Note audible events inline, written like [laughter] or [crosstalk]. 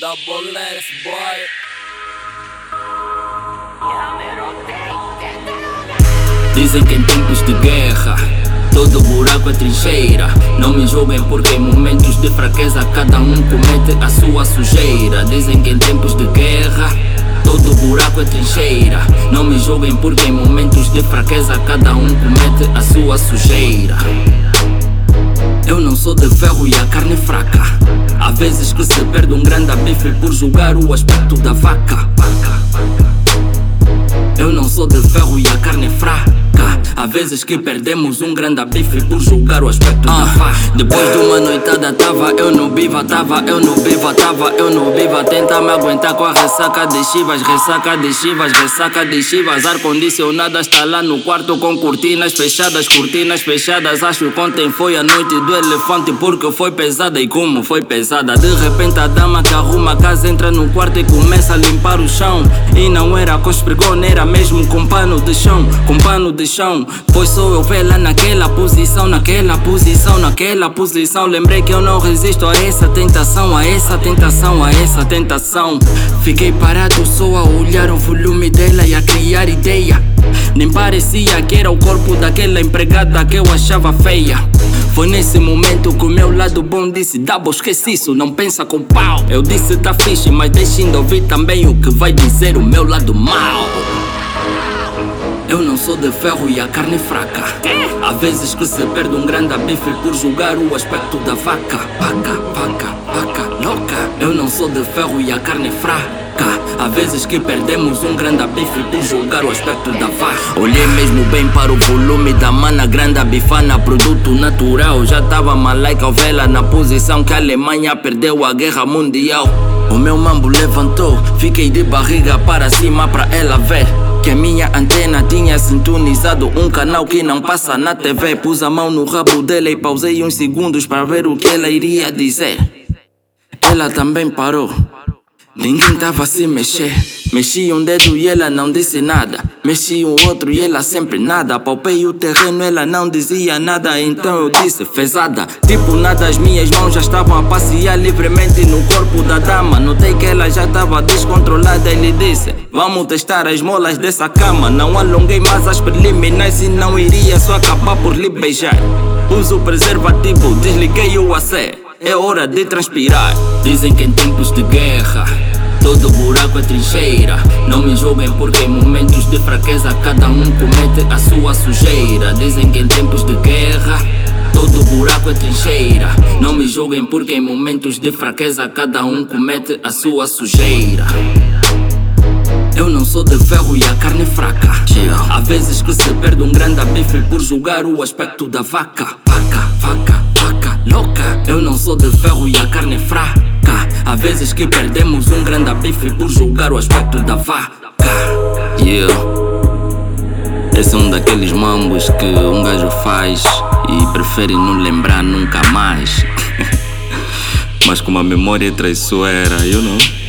Raboles, boy. Dizem que em tempos de guerra Todo buraco é trincheira. Não me julguem porque em momentos de fraqueza Cada um comete a sua sujeira. Dizem que em tempos de guerra Todo buraco é trincheira. Não me julguem porque em momentos de fraqueza Cada um comete a sua sujeira eu não sou de ferro e a carne é fraca. Há vezes que se perde um grande bife por julgar o aspecto da vaca. Eu não sou de ferro e a carne é fraca. Há vezes que perdemos um grande bife por julgar o aspecto ah, da. Depois de uma noitada tava eu no biva, tava eu no biva, tava eu no biva. Tenta me aguentar com a ressaca de chivas, ressaca de chivas, ressaca de chivas. Ar condicionado está lá no quarto com cortinas fechadas, cortinas fechadas. Acho que ontem foi a noite do elefante porque foi pesada e como foi pesada. De repente a dama que arruma a casa entra no quarto e começa a limpar o chão. E não era com era mesmo com pano de chão, com pano de chão. Pois sou eu vela naquela posição, naquela posição, naquela posição. Lembrei que eu não resisto a essa tentação, a essa tentação, a essa tentação. Fiquei parado só a olhar o volume dela e a criar ideia. Nem parecia que era o corpo daquela empregada que eu achava feia. Foi nesse momento que o meu lado bom disse: Dabo, esquece isso, não pensa com pau. Eu disse: Tá fixe, mas deixem ouvir também o que vai dizer o meu lado mau. Eu não sou de ferro e a carne é fraca. Há vezes que se perde um grande bife por julgar o aspecto da vaca. Vaca, vaca, vaca, louca. Eu não sou de ferro e a carne é fraca. Há vezes que perdemos um grande bife por julgar o aspecto da vaca. Olhei mesmo bem para o volume da mana, grande bifana, produto natural. Já tava malaica vela na posição que a Alemanha perdeu a guerra mundial. O meu mambo levantou, fiquei de barriga para cima para ela ver. Que a minha antena tinha sintonizado um canal que não passa na TV. Pus a mão no rabo dela e pausei uns segundos para ver o que ela iria dizer. Ela também parou. Ninguém tava a se mexer. Mexi um dedo e ela não disse nada. Mexi o outro e ela sempre nada. Palpei o terreno, ela não dizia nada. Então eu disse, fezada. Tipo nada, as minhas mãos já estavam a passear livremente no corpo da dama. Notei que ela já estava descontrolada e lhe disse: Vamos testar as molas dessa cama. Não alonguei mais as preliminares e não iria só acabar por lhe beijar. Uso preservativo, desliguei o AC. É hora de transpirar. Dizem que em tempos de guerra Todo buraco é trincheira. Não me julguem porque em momentos de fraqueza cada um comete a sua sujeira. Dizem que em tempos de guerra todo buraco é trincheira. Não me julguem porque em momentos de fraqueza cada um comete a sua sujeira. Eu não sou de ferro e a carne é fraca. Há vezes que se perde um grande bife por julgar o aspecto da vaca. Vaca, vaca, vaca, louca. Eu não sou de ferro e a carne é fraca. Há vezes que perdemos um grande bife por julgar o aspecto da vaca. Yeah. Esse é um daqueles mambos que um gajo faz e prefere não lembrar nunca mais. [laughs] Mas com uma memória traiçoeira, eu não.